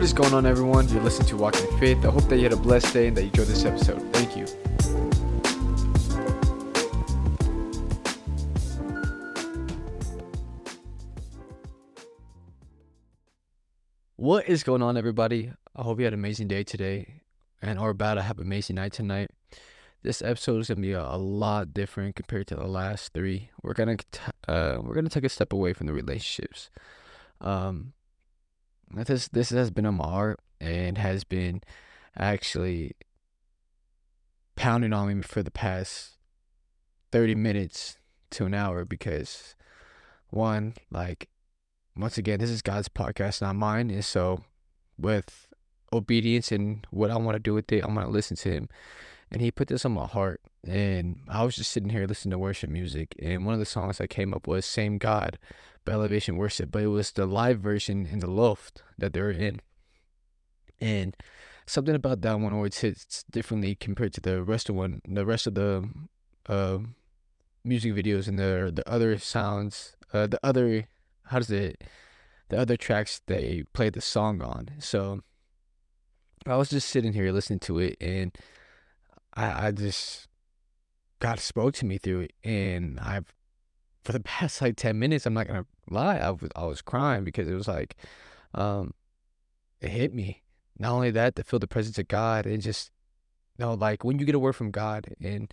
What is going on, everyone? You're listening to Walking in Faith. I hope that you had a blessed day and that you enjoyed this episode. Thank you. What is going on, everybody? I hope you had an amazing day today and or about to have an amazing night tonight. This episode is gonna be a, lot different compared to the last three. We're gonna uh, we're gonna take a step away from the relationships. Um, this this has been on my heart and has been actually pounding on me for the past 30 minutes to an hour because one like once again this is God's podcast not mine and so with obedience and what I want to do with it I'm going to listen to him and he put this on my heart and I was just sitting here listening to worship music and one of the songs that came up was Same God by Elevation Worship, but it was the live version in the loft that they're in. And something about that one always hits differently compared to the rest of one the rest of the uh, music videos and the the other sounds uh, the other how does it the other tracks they played the song on. So I was just sitting here listening to it and I, I just God spoke to me through it, and I've for the past like ten minutes, I'm not gonna lie, I was I was crying because it was like, um, it hit me. Not only that, to feel the presence of God, and just you know, like when you get a word from God and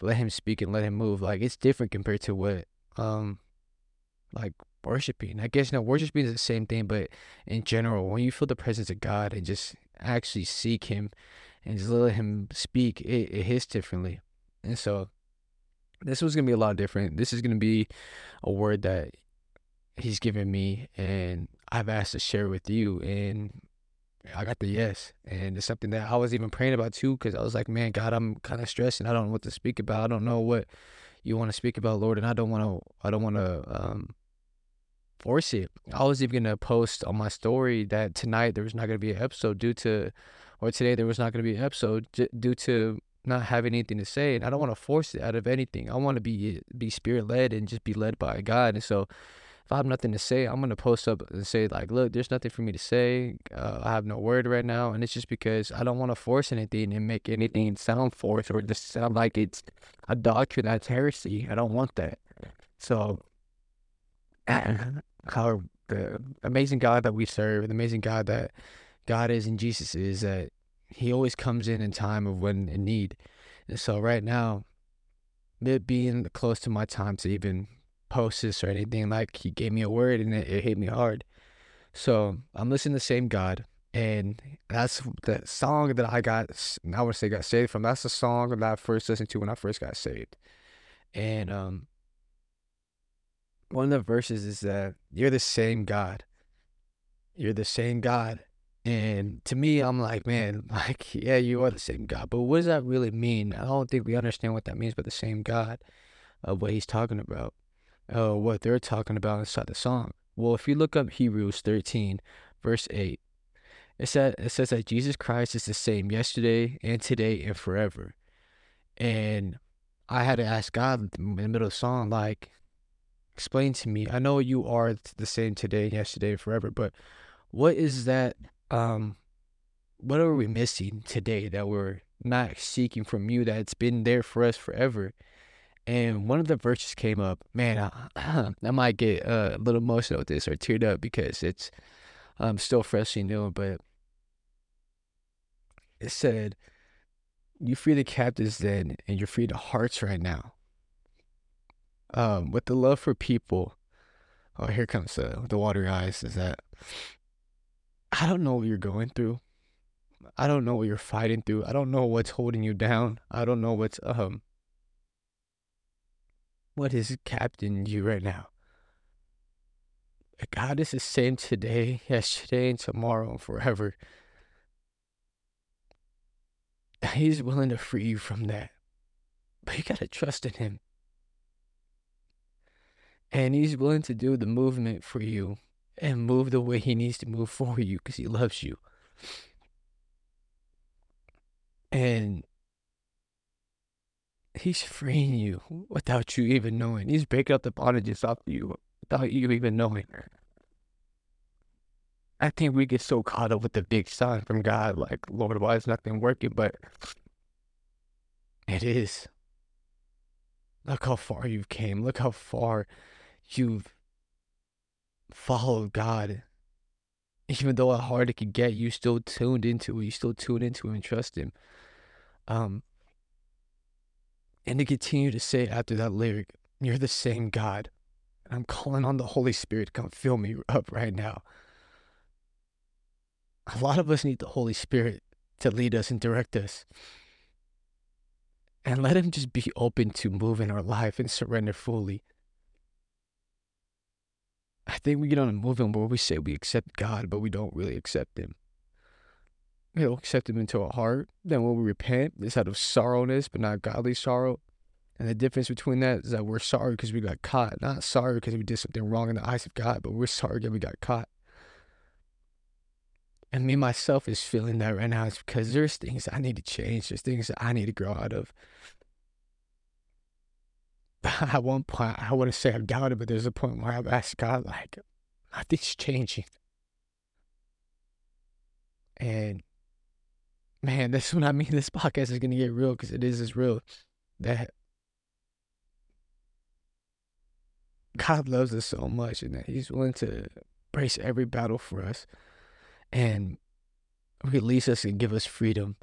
let Him speak and let Him move, like it's different compared to what, um, like worshiping. I guess you worshiping is the same thing, but in general, when you feel the presence of God and just actually seek Him and just let him speak, it, it hits differently. And so this was gonna be a lot different. This is gonna be a word that he's given me and I've asked to share with you and I got the yes. And it's something that I was even praying about too, because I was like, man, God, I'm kind of stressed and I don't know what to speak about. I don't know what you want to speak about, Lord, and I don't want to, I don't want to um, force it. I was even gonna post on my story that tonight there was not gonna be an episode due to or today there was not to be an episode j- due to not having anything to say and i don't want to force it out of anything. I want to be be spirit led and just be led by god and so if i have nothing to say i'm to post up and say like look there's nothing for me to say. Uh, i have no word right now and it's just because i don't want to force anything and make anything sound forced or just sound like it's a doctrine that's heresy. I don't want that. So how the amazing god that we serve the amazing god that God is and Jesus is that He always comes in in time of when in need. And so right now, it being close to my time to even post this or anything, like He gave me a word and it, it hit me hard. So I'm listening to the same God, and that's the song that I got. I would say got saved from. That's the song that I first listened to when I first got saved. And um, one of the verses is that you're the same God. You're the same God and to me, I'm like, man, like, yeah, you are the same God, but what does that really mean? I don't think we understand what that means by the same God, of what he's talking about, uh, what they're talking about inside the song. Well, if you look up Hebrews 13, verse 8, it said it says that Jesus Christ is the same yesterday and today and forever. And I had to ask God in the middle of the song, like, explain to me. I know you are the same today, yesterday, forever, but what is that um, what are we missing today that we're not seeking from you that's been there for us forever? And one of the verses came up. Man, I, I might get uh, a little emotional with this or teared up because it's um, still freshly new, but it said, You free the captives then, and you're free the hearts right now. Um, with the love for people, oh, here comes the, the watery eyes, is that I don't know what you're going through. I don't know what you're fighting through. I don't know what's holding you down. I don't know what's um what is captaining you right now. God is the same today, yesterday, and tomorrow, and forever. He's willing to free you from that. But you gotta trust in him. And he's willing to do the movement for you and move the way he needs to move for you because he loves you. And he's freeing you without you even knowing. He's breaking up the bondages off you without you even knowing. I think we get so caught up with the big sign from God, like, Lord, why is nothing working? But it is. Look how far you've came. Look how far you've followed God. Even though how hard it could get, you still tuned into it. You still tuned into it and trust Him. Um, and to continue to say after that lyric, you're the same God. And I'm calling on the Holy Spirit to come fill me up right now. A lot of us need the Holy Spirit to lead us and direct us. And let Him just be open to move in our life and surrender fully. I think we get on a movement where we say we accept God, but we don't really accept Him. We don't accept Him into our heart. Then when we repent, it's out of sorrowness, but not godly sorrow. And the difference between that is that we're sorry because we got caught, not sorry because we did something wrong in the eyes of God, but we're sorry that we got caught. And me myself is feeling that right now. It's because there's things I need to change. There's things that I need to grow out of. At one point, I to say I've doubted, but there's a point where I've asked God, like, nothing's changing. And man, this is what I mean. This podcast is going to get real because it is as real that God loves us so much and that He's willing to brace every battle for us and release us and give us freedom.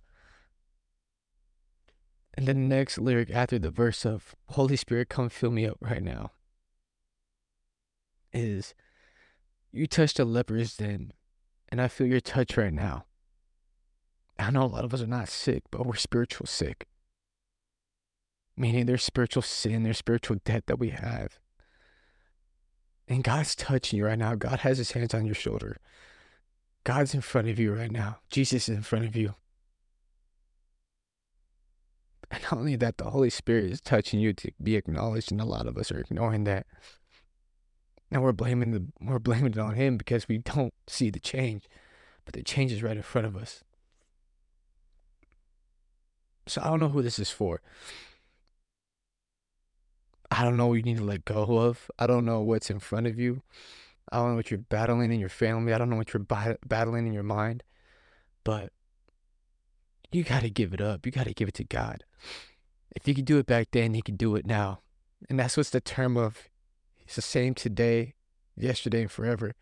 And the next lyric after the verse of Holy Spirit, come fill me up right now is You touched the lepers then, and I feel your touch right now. I know a lot of us are not sick, but we're spiritual sick. Meaning there's spiritual sin, there's spiritual debt that we have. And God's touching you right now. God has his hands on your shoulder. God's in front of you right now. Jesus is in front of you. And not only that, the Holy Spirit is touching you to be acknowledged, and a lot of us are ignoring that. And we're blaming the we're blaming it on him because we don't see the change. But the change is right in front of us. So I don't know who this is for. I don't know what you need to let go of. I don't know what's in front of you. I don't know what you're battling in your family. I don't know what you're battling in your mind. But you got to give it up. You got to give it to God. If you could do it back then, He can do it now. And that's what's the term of He's the same today, yesterday, and forever.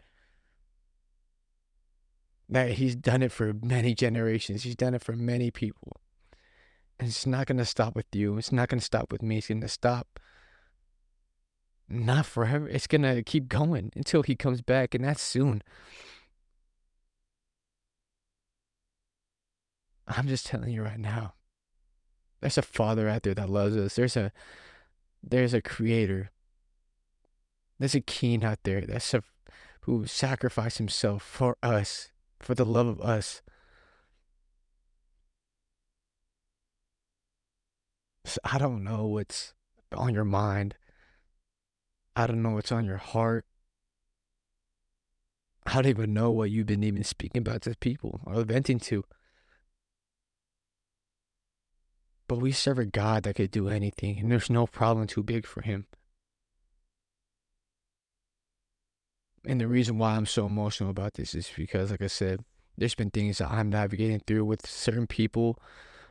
That He's done it for many generations, He's done it for many people. And it's not going to stop with you. It's not going to stop with me. It's going to stop not forever. It's going to keep going until he comes back, and that's soon. I'm just telling you right now. There's a father out there that loves us. There's a there's a creator. There's a king out there that's a, who sacrificed himself for us, for the love of us. So I don't know what's on your mind. I don't know what's on your heart. I don't even know what you've been even speaking about to people or venting to. But we serve a God that could do anything, and there's no problem too big for him. And the reason why I'm so emotional about this is because, like I said, there's been things that I'm navigating through with certain people,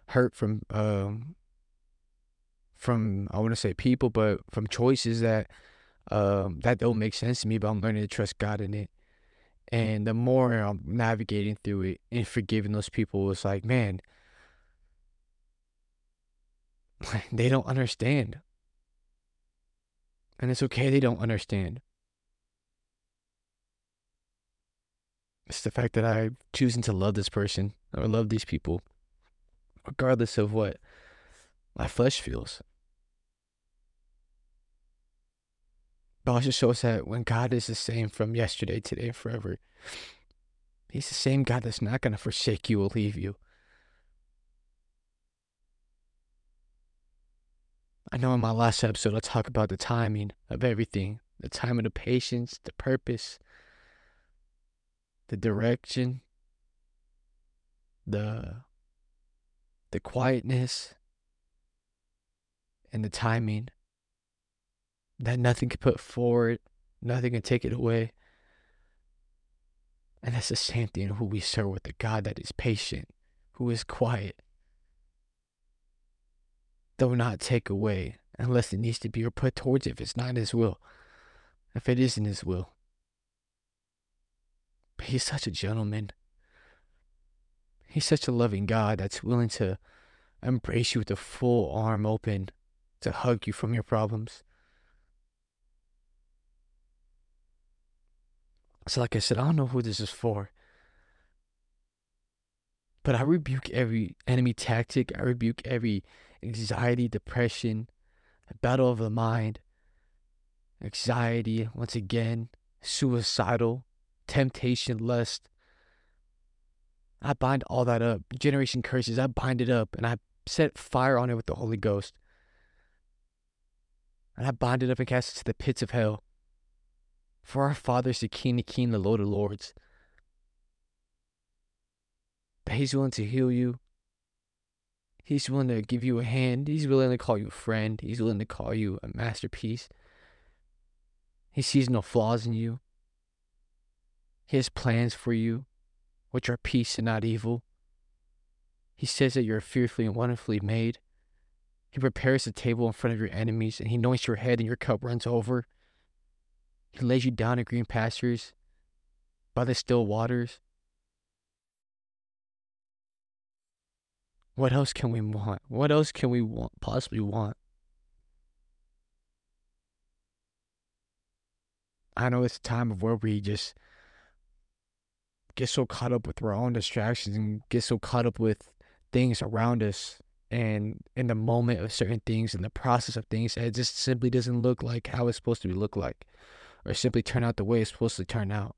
hurt from um, from I want to say people, but from choices that um, that don't make sense to me, but I'm learning to trust God in it. And the more I'm navigating through it and forgiving those people, it's like, man, they don't understand. And it's okay they don't understand. It's the fact that I'm choosing to love this person or love these people, regardless of what my flesh feels. But also shows that when God is the same from yesterday, today, and forever, He's the same God that's not going to forsake you or leave you. I know in my last episode, I talked about the timing of everything the time of the patience, the purpose, the direction, the the quietness, and the timing that nothing can put forward, nothing can take it away. And that's the same thing who we serve with a God that is patient, who is quiet, though not take away unless it needs to be or put towards it if it's not His will, if it isn't His will. But He's such a gentleman. He's such a loving God that's willing to embrace you with a full arm open to hug you from your problems. So, like I said, I don't know who this is for. But I rebuke every enemy tactic. I rebuke every anxiety, depression, battle of the mind, anxiety, once again, suicidal, temptation, lust. I bind all that up. Generation curses, I bind it up and I set fire on it with the Holy Ghost. And I bind it up and cast it to the pits of hell. For our Father is the King of Kings, the Lord of Lords. That He's willing to heal you. He's willing to give you a hand. He's willing to call you a friend. He's willing to call you a masterpiece. He sees no flaws in you. He has plans for you, which are peace and not evil. He says that you're fearfully and wonderfully made. He prepares the table in front of your enemies, and he anoints your head, and your cup runs over. He lays you down in green pastures by the still waters. What else can we want? What else can we want, possibly want? I know it's a time of where we just get so caught up with our own distractions and get so caught up with things around us and in the moment of certain things and the process of things it just simply doesn't look like how it's supposed to be look like or simply turn out the way it's supposed to turn out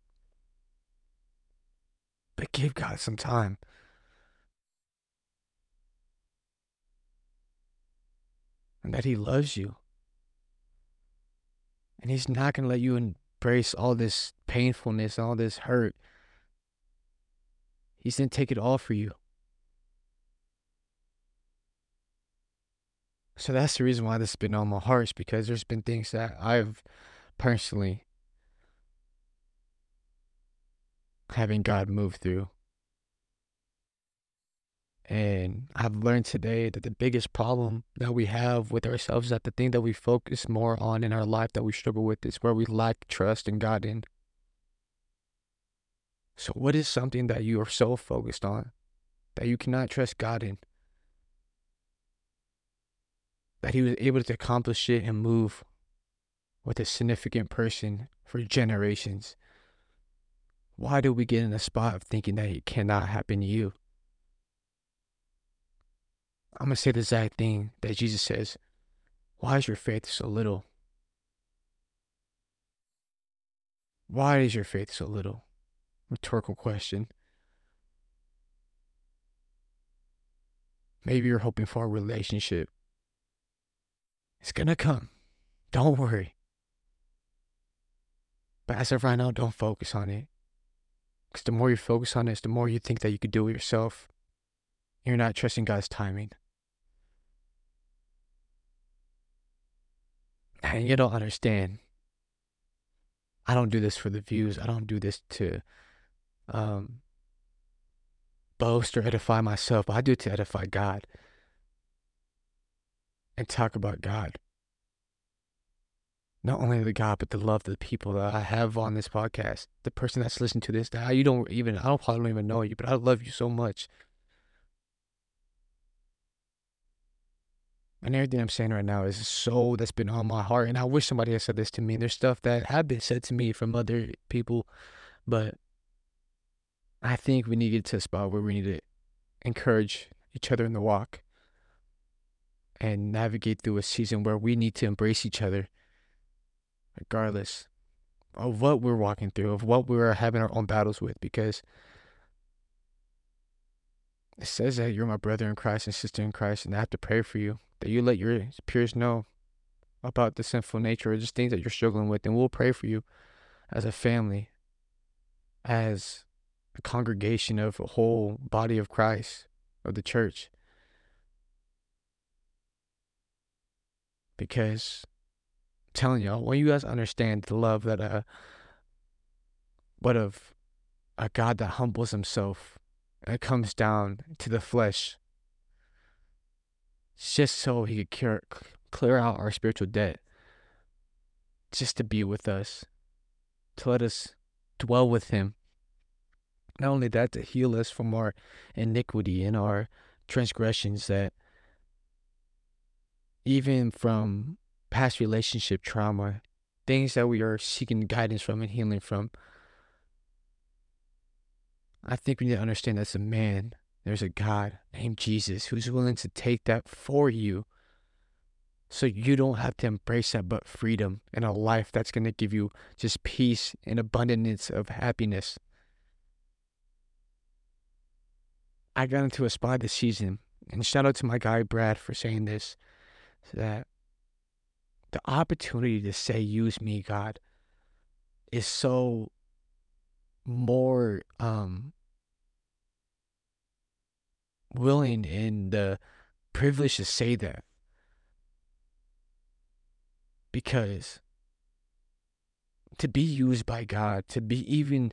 but give god some time and that he loves you. And he's not going to let you embrace all this painfulness all this hurt. He's going to take it all for you. So that's the reason why this has been on my heart, is because there's been things that I've personally having God move through. And I've learned today that the biggest problem that we have with ourselves is that the thing that we focus more on in our life that we struggle with is where we lack trust in God in. So what is something that you are so focused on that you cannot trust God in? that he was able to accomplish it and move with a significant person for generations. Why do we get in a spot of thinking that it cannot happen to you? I'm going to say the exact thing that Jesus says Why is your faith so little? Why is your faith so little? Rhetorical question. Maybe you're hoping for a relationship it's gonna come. Don't worry. But as of right now, don't focus on it. Because the more you focus on it, the more you think that you could do it yourself. You're not trusting God's timing. And you don't understand. I don't do this for the views. I don't do this to um, boast or edify myself. I do it to edify God and talk about God. Not only the God, but the love of the people that I have on this podcast. The person that's listening to this, that you don't even, I don't probably don't even know you, but I love you so much. And everything I'm saying right now is so that's been on my heart. And I wish somebody had said this to me. There's stuff that have been said to me from other people, but I think we need to get to a spot where we need to encourage each other in the walk and navigate through a season where we need to embrace each other, regardless of what we're walking through, of what we're having our own battles with, because it says that you're my brother in Christ and sister in Christ, and I have to pray for you that you let your peers know about the sinful nature or just things that you're struggling with, and we'll pray for you as a family, as a congregation of a whole body of Christ, of the church. because I'm telling y'all, when you guys understand the love that uh what of a God that humbles himself and comes down to the flesh just so he could cure, clear out our spiritual debt, just to be with us, to let us dwell with him. Not only that, to heal us from our iniquity and our transgressions, that even from past relationship trauma, things that we are seeking guidance from and healing from. I think we need to understand that's a man. There's a God named Jesus who's willing to take that for you so you don't have to embrace that but freedom and a life that's going to give you just peace and abundance of happiness. I got into a spot this season, and shout out to my guy Brad for saying this that the opportunity to say, use me, God, is so more um, willing and the privilege to say that. Because to be used by God, to be even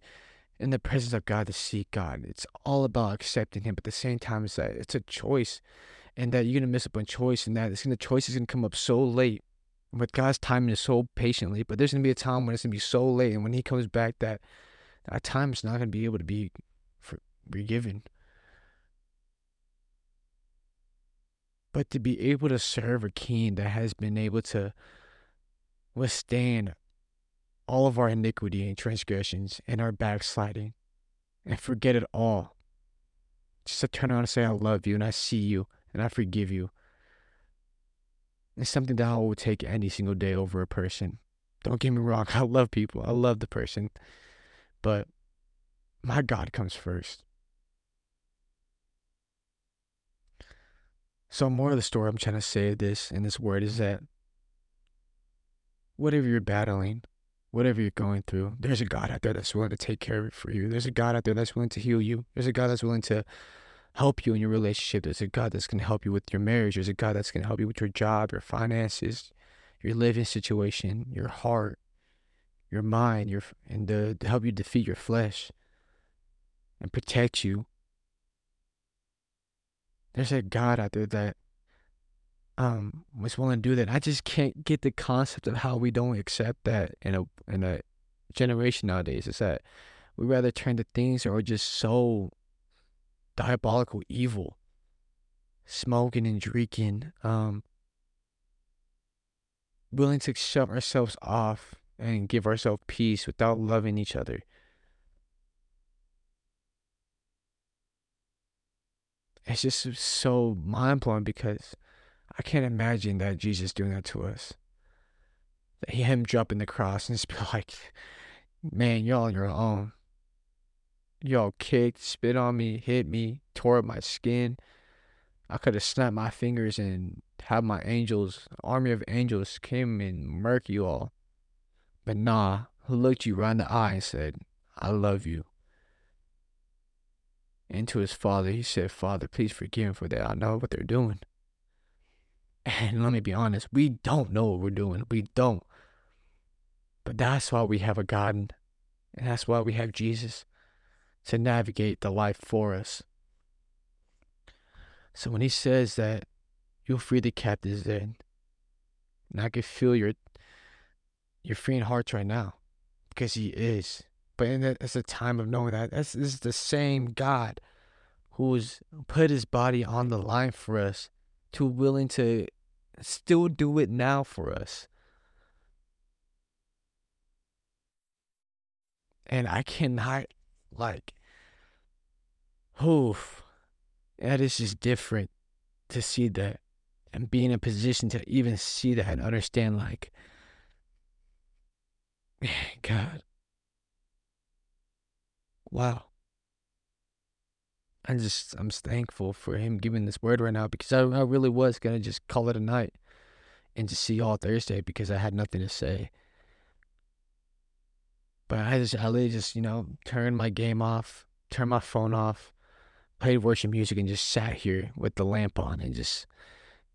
in the presence of God, to seek God, it's all about accepting Him. But at the same time, it's that it's a choice, and that you're gonna miss up on choice, and that it's gonna choice is gonna come up so late with God's timing is so patiently, but there's gonna be a time when it's gonna be so late, and when He comes back, that that times not gonna be able to be forgiven. But to be able to serve a King that has been able to withstand all of our iniquity and transgressions and our backsliding, and forget it all, just to turn around and say, "I love you and I see you and I forgive you." It's something that I will take any single day over a person. Don't get me wrong, I love people. I love the person. But my God comes first. So more of the story I'm trying to say this in this word is that whatever you're battling, whatever you're going through, there's a God out there that's willing to take care of it for you. There's a God out there that's willing to heal you. There's a God that's willing to help you in your relationship. There's a God that's going to help you with your marriage. There's a God that's going to help you with your job, your finances, your living situation, your heart, your mind, your and to, to help you defeat your flesh and protect you. There's a God out there that um was willing to do that. I just can't get the concept of how we don't accept that in a in a generation nowadays. Is that we rather turn to things that are just so diabolical evil, smoking and drinking, um, willing to shut ourselves off and give ourselves peace without loving each other. It's just so mind blowing because I can't imagine that Jesus doing that to us. That him dropping the cross and just be like, man, you're on your own y'all kicked, spit on me, hit me, tore up my skin. I could have snapped my fingers and had my angels, army of angels, came and murk you all. But nah, looked you right in the eye and said, I love you. And to his father, he said, Father, please forgive him for that. I know what they're doing. And let me be honest, we don't know what we're doing. We don't. But that's why we have a God, and that's why we have Jesus to navigate the life for us. So when he says that you'll free the captives then, and I can feel your your freeing hearts right now, because he is. But in that, that's a time of knowing that this is the same God who's put his body on the line for us, to willing to still do it now for us. And I cannot like, oof, that is just different to see that and be in a position to even see that and understand, like, God, wow. I'm just, I'm thankful for him giving this word right now because I, I really was going to just call it a night and just see y'all Thursday because I had nothing to say. But I just, I literally just, you know, turned my game off, turned my phone off, played worship music, and just sat here with the lamp on and just,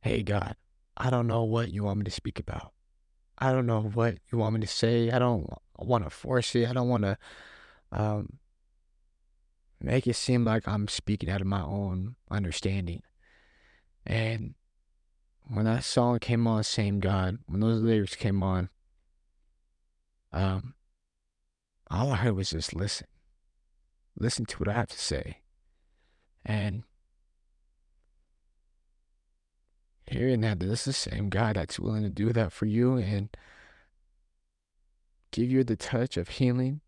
hey, God, I don't know what you want me to speak about. I don't know what you want me to say. I don't want to force it. I don't want to um, make it seem like I'm speaking out of my own understanding. And when that song came on, Same God, when those lyrics came on, um, all I heard was just listen. Listen to what I have to say. And hearing that this is the same God that's willing to do that for you and give you the touch of healing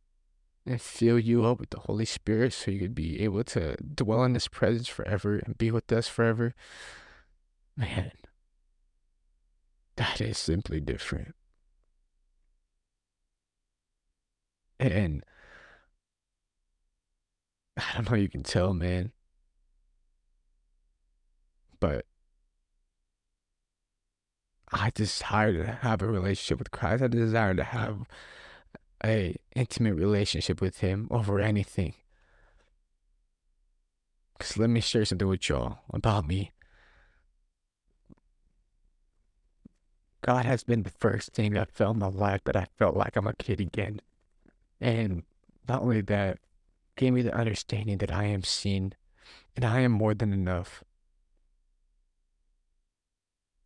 and fill you up with the Holy Spirit so you could be able to dwell in His presence forever and be with us forever. Man, that is simply different. And I don't know, you can tell, man. But I desire to have a relationship with Christ. I desire to have a intimate relationship with him over anything. Cause let me share something with y'all about me. God has been the first thing I felt in my life that I felt like I'm a kid again. And not only that, gave me the understanding that I am seen and I am more than enough.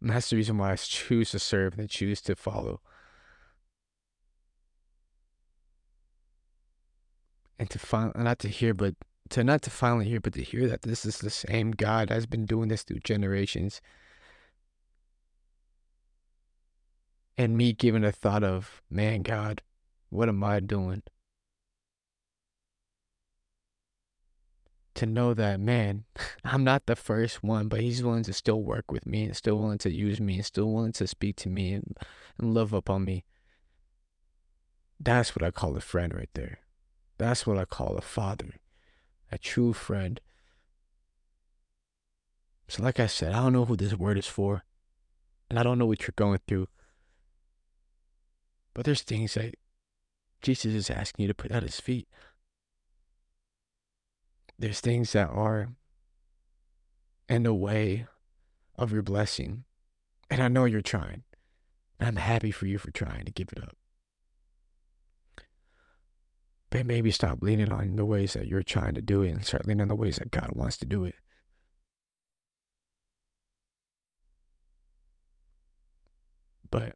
And that's the reason why I choose to serve and choose to follow. And to finally, not to hear, but to not to finally hear, but to hear that this is the same God has been doing this through generations. And me giving a thought of, man, God, what am I doing? To know that, man, I'm not the first one, but he's willing to still work with me and still willing to use me and still willing to speak to me and, and love upon me. That's what I call a friend right there. That's what I call a father, a true friend. So, like I said, I don't know who this word is for, and I don't know what you're going through, but there's things that Jesus is asking you to put at his feet there's things that are in the way of your blessing. And I know you're trying. And I'm happy for you for trying to give it up. But maybe stop leaning on the ways that you're trying to do it and start leaning on the ways that God wants to do it. But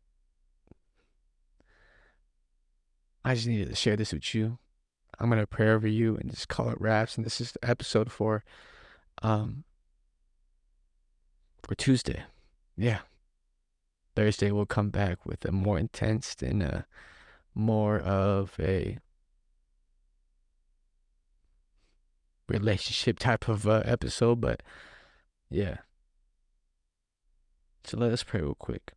I just needed to share this with you I'm gonna pray over you and just call it wraps. And this is episode for um for Tuesday. Yeah. Thursday we'll come back with a more intense and a more of a relationship type of uh, episode, but yeah. So let us pray real quick.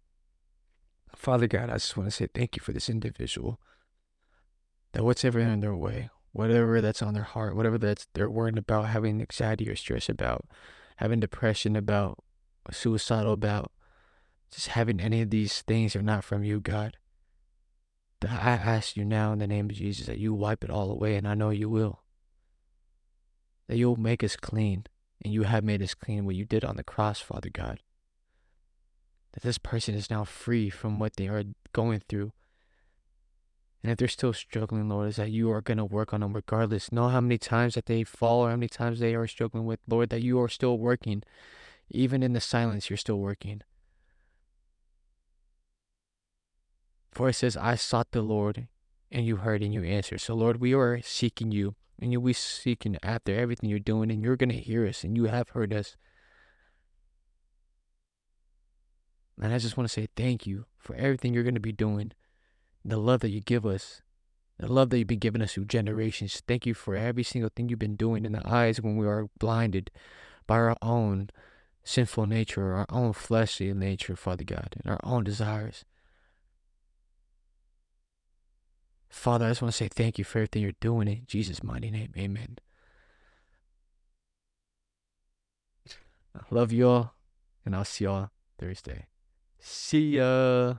Father God, I just want to say thank you for this individual that whatever in their way, whatever that's on their heart, whatever that's they're worried about, having anxiety or stress about, having depression about, suicidal about, just having any of these things are not from you, God. That I ask you now in the name of Jesus that you wipe it all away, and I know you will. That you'll make us clean, and you have made us clean what you did on the cross, Father God. That this person is now free from what they are going through and if they're still struggling, Lord, is that you are going to work on them regardless. Know how many times that they fall or how many times they are struggling with, Lord, that you are still working. Even in the silence, you're still working. For it says, I sought the Lord, and you heard and you answered. So, Lord, we are seeking you, and you we seeking after everything you're doing, and you're going to hear us, and you have heard us. And I just want to say thank you for everything you're going to be doing the love that you give us, the love that you've been giving us through generations. Thank you for every single thing you've been doing in the eyes when we are blinded by our own sinful nature, our own fleshly nature, Father God, and our own desires. Father, I just want to say thank you for everything you're doing in Jesus' mighty name. Amen. I love you all, and I'll see y'all Thursday. See ya.